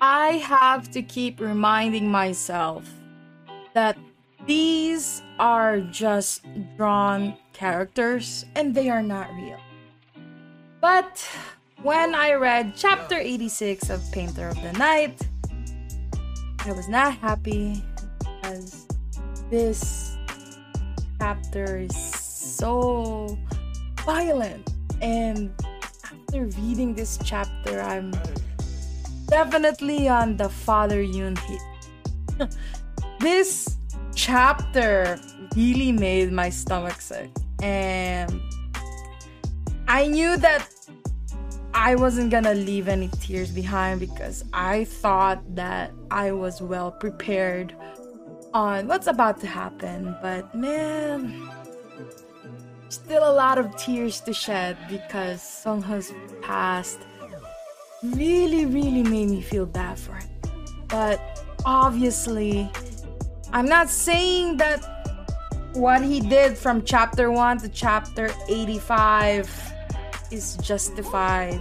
I have to keep reminding myself that these are just drawn characters and they are not real. But when I read chapter 86 of Painter of the Night, I was not happy because this chapter is so violent. And after reading this chapter, I'm definitely on the Father Yoon hit. this chapter really made my stomach sick. And I knew that I wasn't gonna leave any tears behind because I thought that I was well prepared on what's about to happen. But man, still a lot of tears to shed because Sungha's past really, really made me feel bad for it. But obviously, I'm not saying that what he did from chapter 1 to chapter 85 is justified.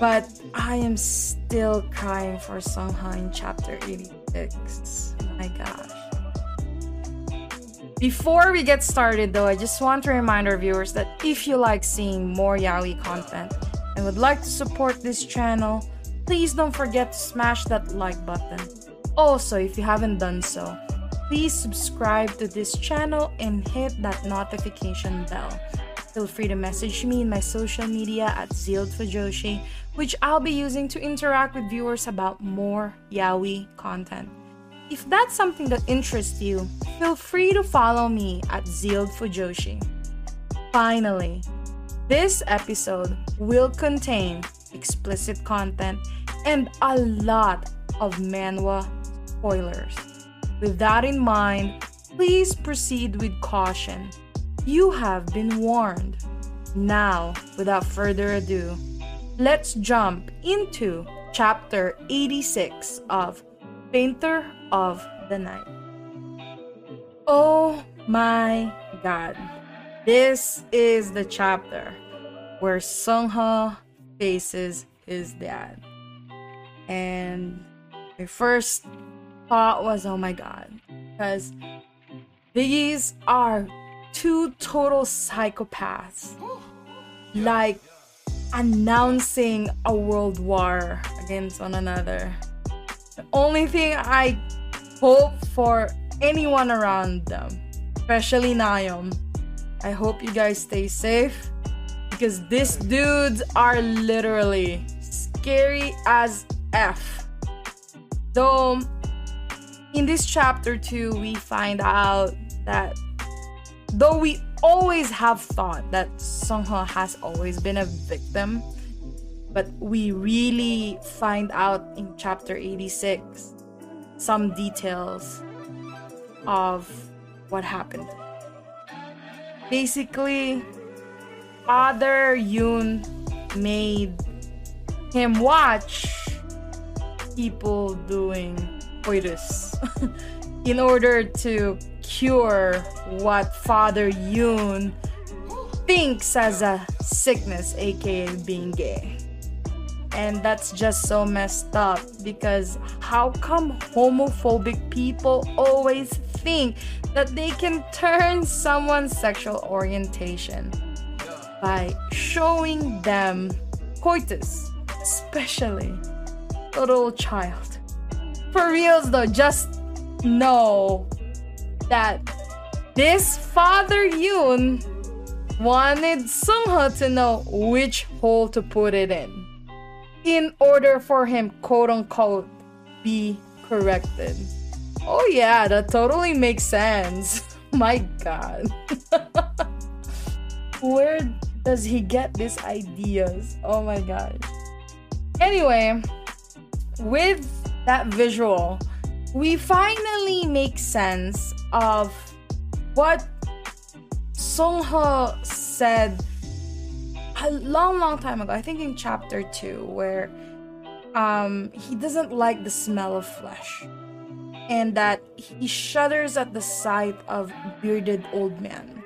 But I am still crying for Sungha in chapter 86. My gosh. Before we get started, though, I just want to remind our viewers that if you like seeing more yaoi content, and would like to support this channel, please don't forget to smash that like button. Also, if you haven't done so, please subscribe to this channel and hit that notification bell. Feel free to message me in my social media at Fujoshi, which I'll be using to interact with viewers about more yaoi content. If that's something that interests you, feel free to follow me at Zealed Fujoshi. Finally, this episode will contain explicit content and a lot of manhwa spoilers. With that in mind, please proceed with caution. You have been warned. Now, without further ado, let's jump into chapter 86 of Painter of the Night. Oh my god. This is the chapter where Sungha faces his dad. And my first thought was, oh my god. Because these are two total psychopaths. Like announcing a world war against one another. The only thing I hope for anyone around them, especially Nayeon, I hope you guys stay safe because these dudes are literally scary as F. Though, in this chapter 2, we find out that though we always have thought that Sungha has always been a victim, but we really find out in chapter 86 some details of what happened. Basically, Father Yoon made him watch people doing coitus in order to cure what Father Yoon thinks as a sickness, aka being gay. And that's just so messed up because how come homophobic people always think that they can turn someone's sexual orientation by showing them coitus, especially a little child? For reals though, just know that this father Yoon wanted Sungha to know which hole to put it in in order for him, quote unquote, be corrected. Oh, yeah, that totally makes sense. My god. Where does he get these ideas? Oh my god. Anyway, with that visual, we finally make sense of what Songho said a long, long time ago. I think in chapter two, where um, he doesn't like the smell of flesh, and that he shudders at the sight of bearded old men.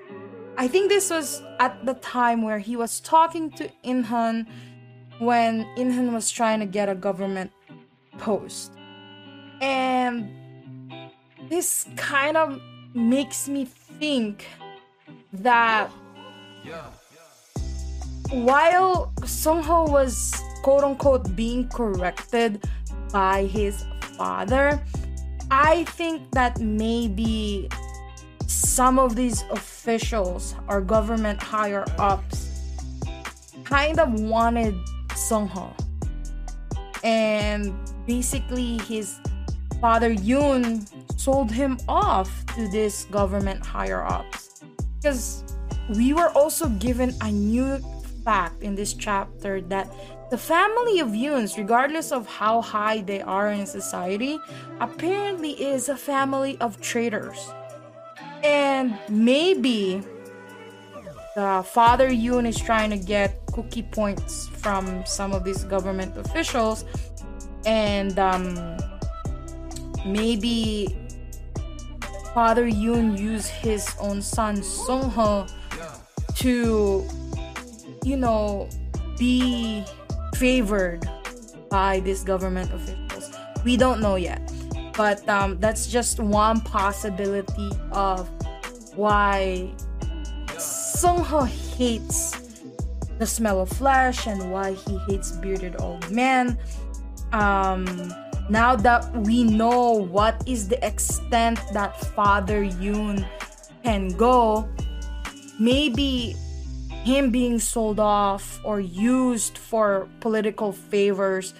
I think this was at the time where he was talking to Inhan when Inhan was trying to get a government post. And this kind of makes me think that while Songho was quote unquote being corrected by his father, I think that maybe some of these officials or government higher ups kind of wanted Songho. And basically his father Yoon sold him off to this government higher ups. Because we were also given a new fact in this chapter that the family of Yoons, regardless of how high they are in society, apparently is a family of traitors. And maybe the father Yoon is trying to get cookie points from some of these government officials, and um, maybe Father Yoon used his own son Songho to, you know, be favored by these government officials. We don't know yet, but um, that's just one possibility of why Songho hates the smell of flesh and why he hates bearded old men. Um, now that we know what is the extent that Father Yoon can go, maybe him being sold off or used for political favors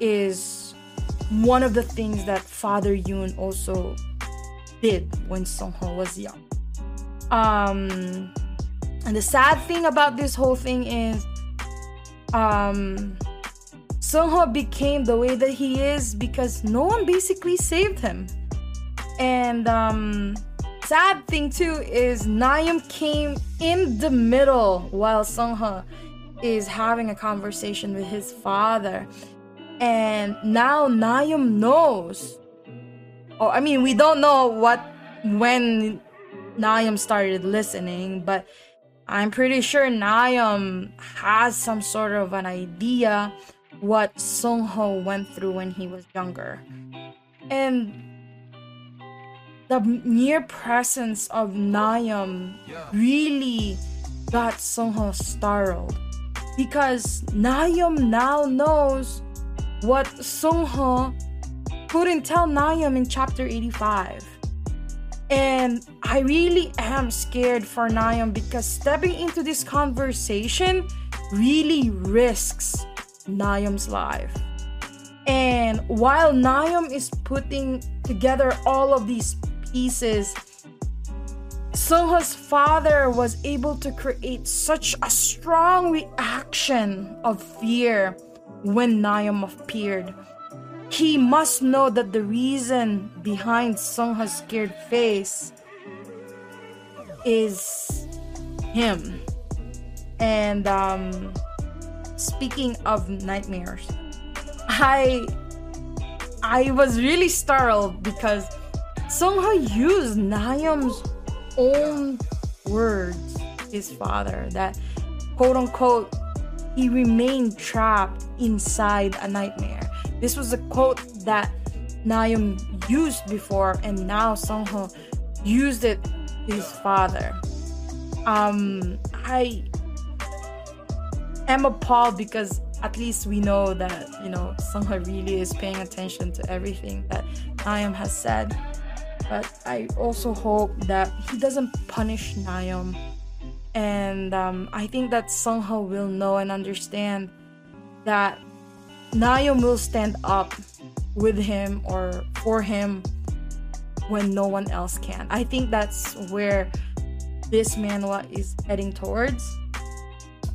is one of the things that Father Yoon also did when Songho was young. Um, and the sad thing about this whole thing is, um, Songho became the way that he is because no one basically saved him. And um, sad thing too is Nayeom came in the middle while Songho is having a conversation with his father. And now Nayeom knows. Oh, I mean, we don't know what when Nayeom started listening, but I'm pretty sure Nayeom has some sort of an idea what Songho went through when he was younger. And the mere presence of Nayeom really got Songho startled because Nayeom now knows what Songho couldn't tell Nayeom in chapter 85. And I really am scared for Nayeom because stepping into this conversation really risks Nayeom's life. And while Nayeom is putting together all of these pieces, Songho's father was able to create such a strong reaction of fear when Nayeom appeared. He must know that the reason behind Songho's scared face is him. And um speaking of nightmares, I I was really startled because Songho used Nayeom's own words, his father, that quote unquote he remained trapped inside a nightmare. This was a quote that Nayeom used before, and now Songho used it his father. Um, I am appalled because at least we know that you know Songho really is paying attention to everything that Nayeom has said. But I also hope that he doesn't punish Nayeom, and um, I think that Songho will know and understand that Nayeom will stand up with him or for him when no one else can. I think that's where this manhwa is heading towards.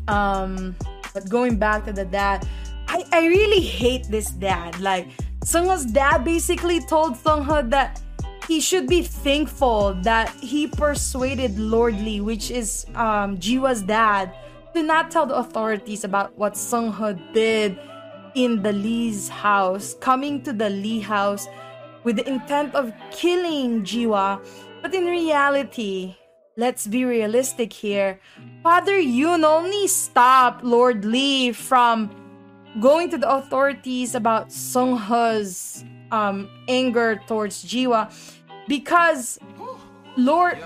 Um, but going back to the dad, I, I really hate this dad. Like, Seungho's dad basically told Seungho that he should be thankful that he persuaded Lord Lee, which is um, Jiwa's dad, to not tell the authorities about what Seungho did in the Lee's house, coming to the Lee house with the intent of killing Jiwa. But in reality, let's be realistic here. Father Yoon only stopped Lord Lee from going to the authorities about Seungho's um, anger towards Jiwa because Lord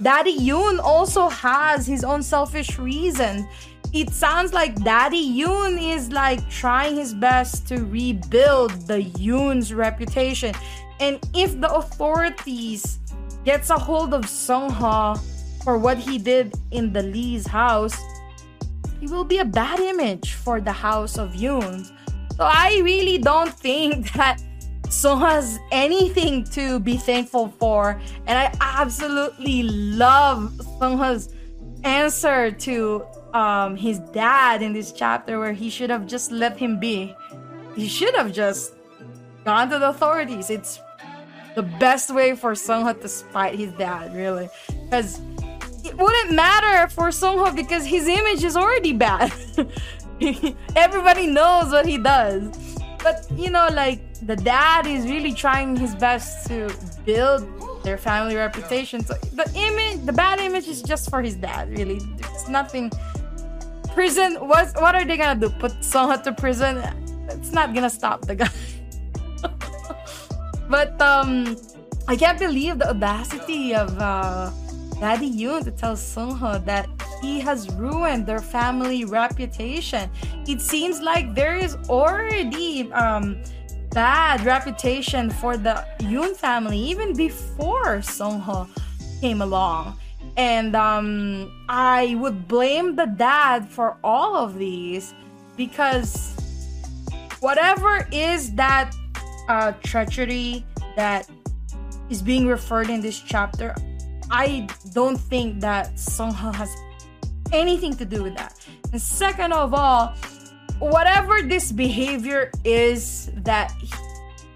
Daddy Yoon also has his own selfish reasons. It sounds like Daddy Yoon is like trying his best to rebuild the Yoon's reputation. And if the authorities gets a hold of Seungho for what he did in the Lee's house, it will be a bad image for the house of Yoon. So I really don't think that Song has anything to be thankful for, and I absolutely love Sungha's answer to um, his dad in this chapter, where he should have just let him be. He should have just gone to the authorities. It's the best way for Sungha to spite his dad, really, because it wouldn't matter for Sungha because his image is already bad. Everybody knows what he does. But you know, like the dad is really trying his best to build their family reputation. So the image, the bad image, is just for his dad. Really, it's nothing. Prison. What? What are they gonna do? Put Sungha to prison? It's not gonna stop the guy. but um, I can't believe the audacity of uh, Daddy Yoon to tell Sungha that he has ruined their family reputation. It seems like there is already um bad reputation for the Yoon family even before Seungho came along. And um, I would blame the dad for all of these because whatever is that uh, treachery that is being referred in this chapter, I don't think that Seungho has anything to do with that. And second of all, whatever this behavior is that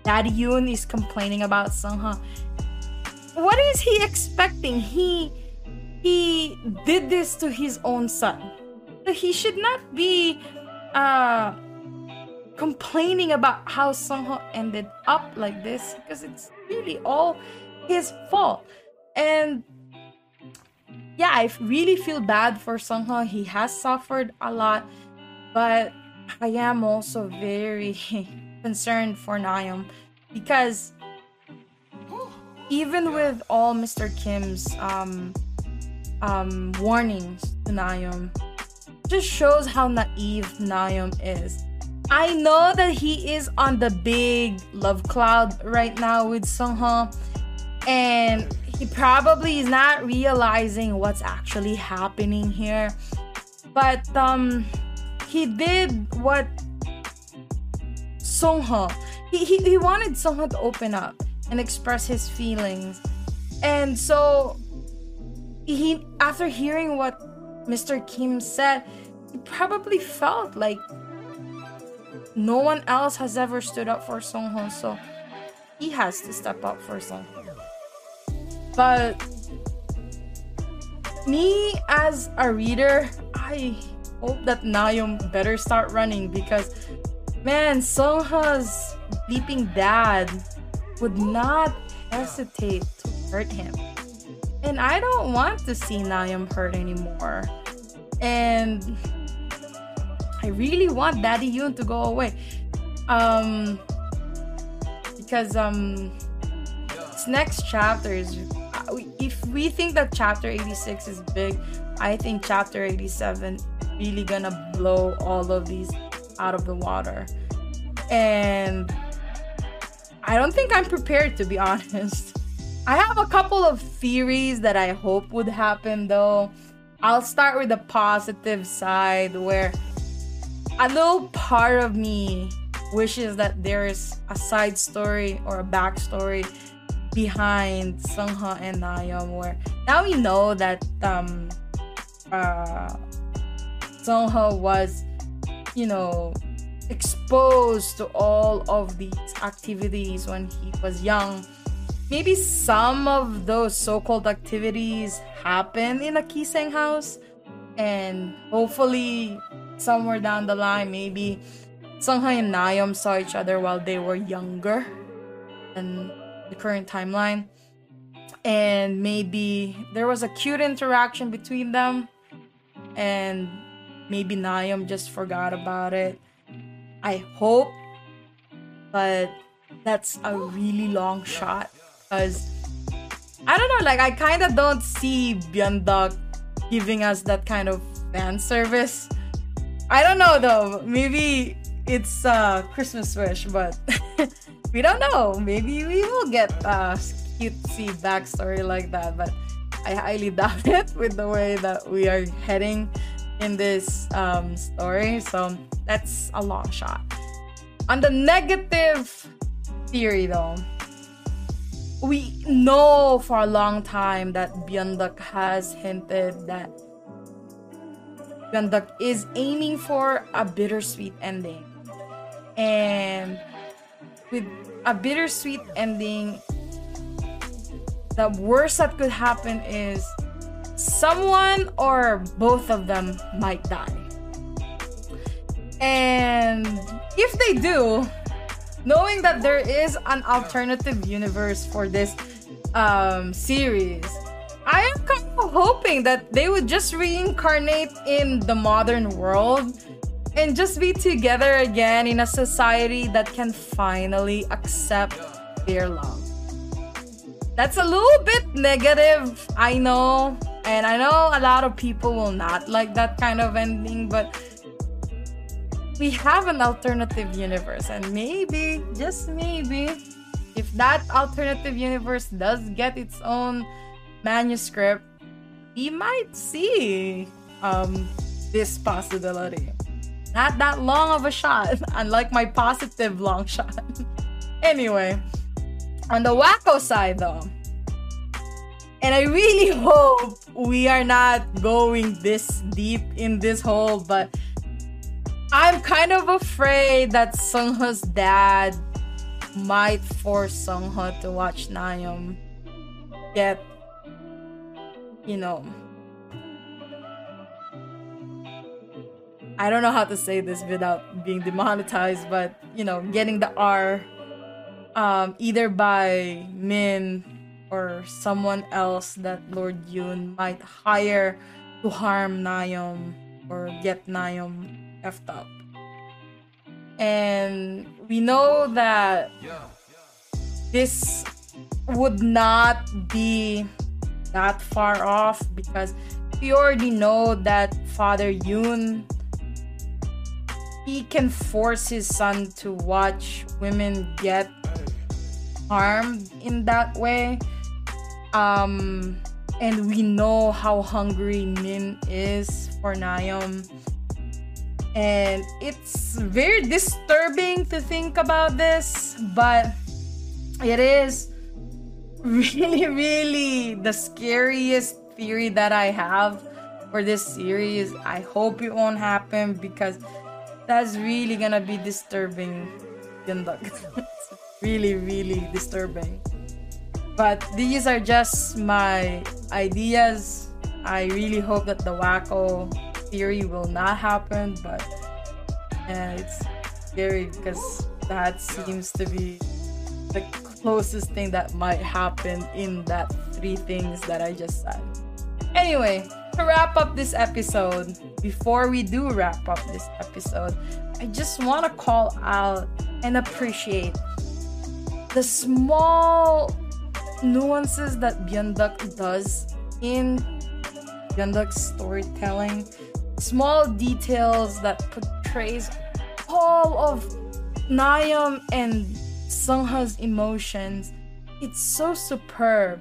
Daddy Yoon is complaining about Sungha, what is he expecting? He he did this to his own son. So He should not be uh complaining about how Seungho ended up like this because it's really all his fault. And yeah, I really feel bad for Seungho. He has suffered a lot, but I am also very concerned for Nayeon because even with all Mr. Kim's um, um, warnings to Nayeon, just shows how naive Nayeon is. I know that he is on the big love cloud right now with Seungho, and he probably is not realizing what's actually happening here. But um he did what Seungho he, he, he wanted Seungho to open up and express his feelings. And so he after hearing what Mr. Kim said, he probably felt like no one else has ever stood up for Seungho, so he has to step up for Seungho. But me as a reader, I hope that Nayeon better start running because man, Seungho's bleeping dad would not hesitate to hurt him. And I don't want to see Nayeon hurt anymore. And I really want Daddy Yoon to go away. Um because um this next chapter is if we think that chapter 86 is big, I think chapter 87 really gonna blow all of these out of the water. And I don't think I'm prepared to be honest. I have a couple of theories that I hope would happen though. I'll start with the positive side where a little part of me wishes that there's a side story or a backstory behind Sungha and Nayeon where now we know that um uh Sungha was you know exposed to all of these activities when he was young. Maybe some of those so-called activities happen in a Kiseng house, and hopefully somewhere down the line, maybe Seungha and Nayeom saw each other while they were younger than the current timeline. And maybe there was a cute interaction between them, and maybe Nayeom just forgot about it. I hope, but that's a really long shot because I don't know, like I kind of don't see Byeonduck giving us that kind of fan service. I don't know though. Maybe it's a Christmas wish, but we don't know. Maybe we will get a cutesy backstory like that, but I highly doubt it with the way that we are heading in this um, story. So that's a long shot. On the negative theory, though, we know for a long time that Byeonduck has hinted that Byeonduck is aiming for a bittersweet ending. And with a bittersweet ending, the worst that could happen is someone or both of them might die. And if they do, knowing that there is an alternative universe for this um, series, I am kind of hoping that they would just reincarnate in the modern world and just be together again in a society that can finally accept their love. That's a little bit negative, I know, and I know a lot of people will not like that kind of ending, but we have an alternative universe, and maybe, just maybe, if that alternative universe does get its own manuscript, we might see um, this possibility. Not that long of a shot, unlike my positive long shot. anyway, on the wacko side though, and I really hope we are not going this deep in this hole, but I'm kind of afraid that Seungha's dad might force Seungha to watch Nayeom get, you know, I don't know how to say this without being demonetized, but you know, getting the R um, either by Min or someone else that Lord Yoon might hire to harm Nayeom or get Nayeom effed up. And we know that this would not be that far off because we already know that Father Yoon he can force his son to watch women get harmed in that way. Um, and we know how hungry Min is for Nayeom. And it's very disturbing to think about this, but it is really, really the scariest theory that I have for this series. I hope it won't happen because that's really gonna be disturbing. really, really disturbing. But these are just my ideas. I really hope that the wacko theory will not happen, but yeah, it's scary because that seems to be the closest thing that might happen in that three things that I just said. Anyway, to wrap up this episode, before we do wrap up this episode, I just want to call out and appreciate the small nuances that Byeonduck does in Byeonduck's storytelling. Small details that portrays all of Nayeom and Seungha's emotions. It's so superb.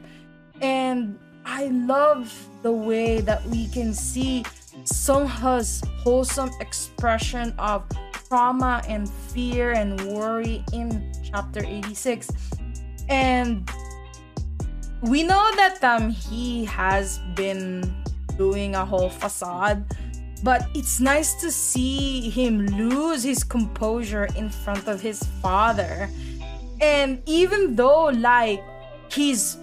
And I love the way that we can see Seungha's wholesome expression of trauma and fear and worry in chapter 86. And we know that um he has been doing a whole facade but it's nice to see him lose his composure in front of his father. And even though, like, he's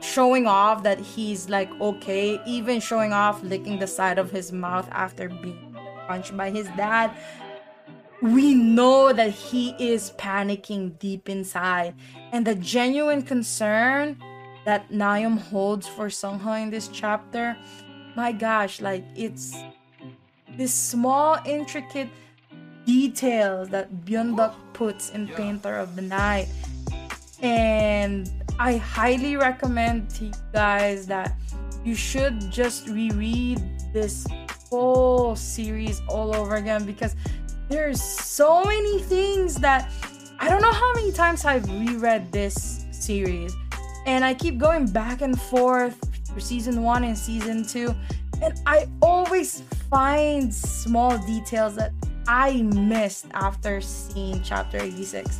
showing off that he's like okay, even showing off licking the side of his mouth after being punched by his dad, we know that he is panicking deep inside. And the genuine concern that Nayeon holds for Seungho in this chapter, my gosh, like it's this small, intricate details that Byeonduck puts in Painter of the Night. And I highly recommend to you guys that you should just reread this whole series all over again because there's so many things that I don't know how many times I've reread this series and I keep going back and forth for season 1 and season 2 and I always find small details that I missed after seeing chapter 86.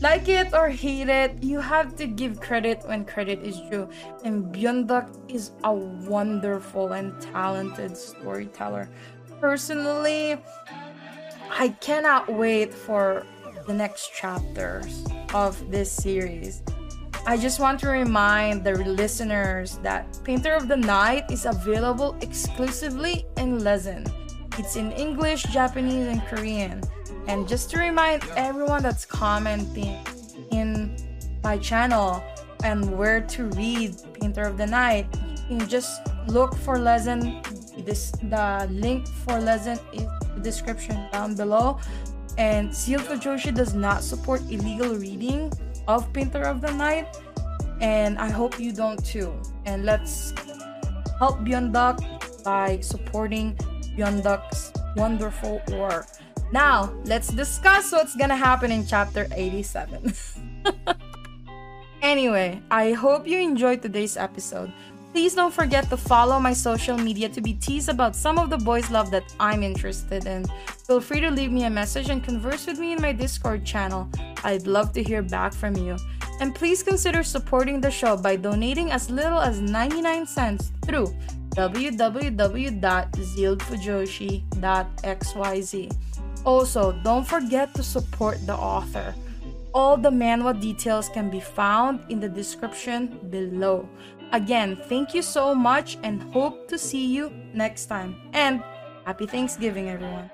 Like it or hate it, you have to give credit when credit is due. And Byeonduck is a wonderful and talented storyteller. Personally, I cannot wait for the next chapters of this series. I just want to remind the listeners that Painter of the Night is available exclusively in Lezhin. It's in English, Japanese, and Korean. And just to remind everyone that's commenting in my channel and where to read Painter of the Night, you can just look for Lezhin. This the link for Lezhin is the description down below. And Seal Fujoshi does not support illegal reading of Painter of the Night, and I hope you don't too. And let's help Byeonduck by supporting Byeonduck's wonderful work. Now, let's discuss what's gonna happen in chapter 87. anyway, I hope you enjoyed today's episode. Please don't forget to follow my social media to be teased about some of the boys' love that I'm interested in. Feel free to leave me a message and converse with me in my Discord channel. I'd love to hear back from you. And please consider supporting the show by donating as little as 99 cents through www.zieldfujoshi.xyz. Also, don't forget to support the author. All the manual details can be found in the description below. Again, thank you so much and hope to see you next time. And happy Thanksgiving, everyone.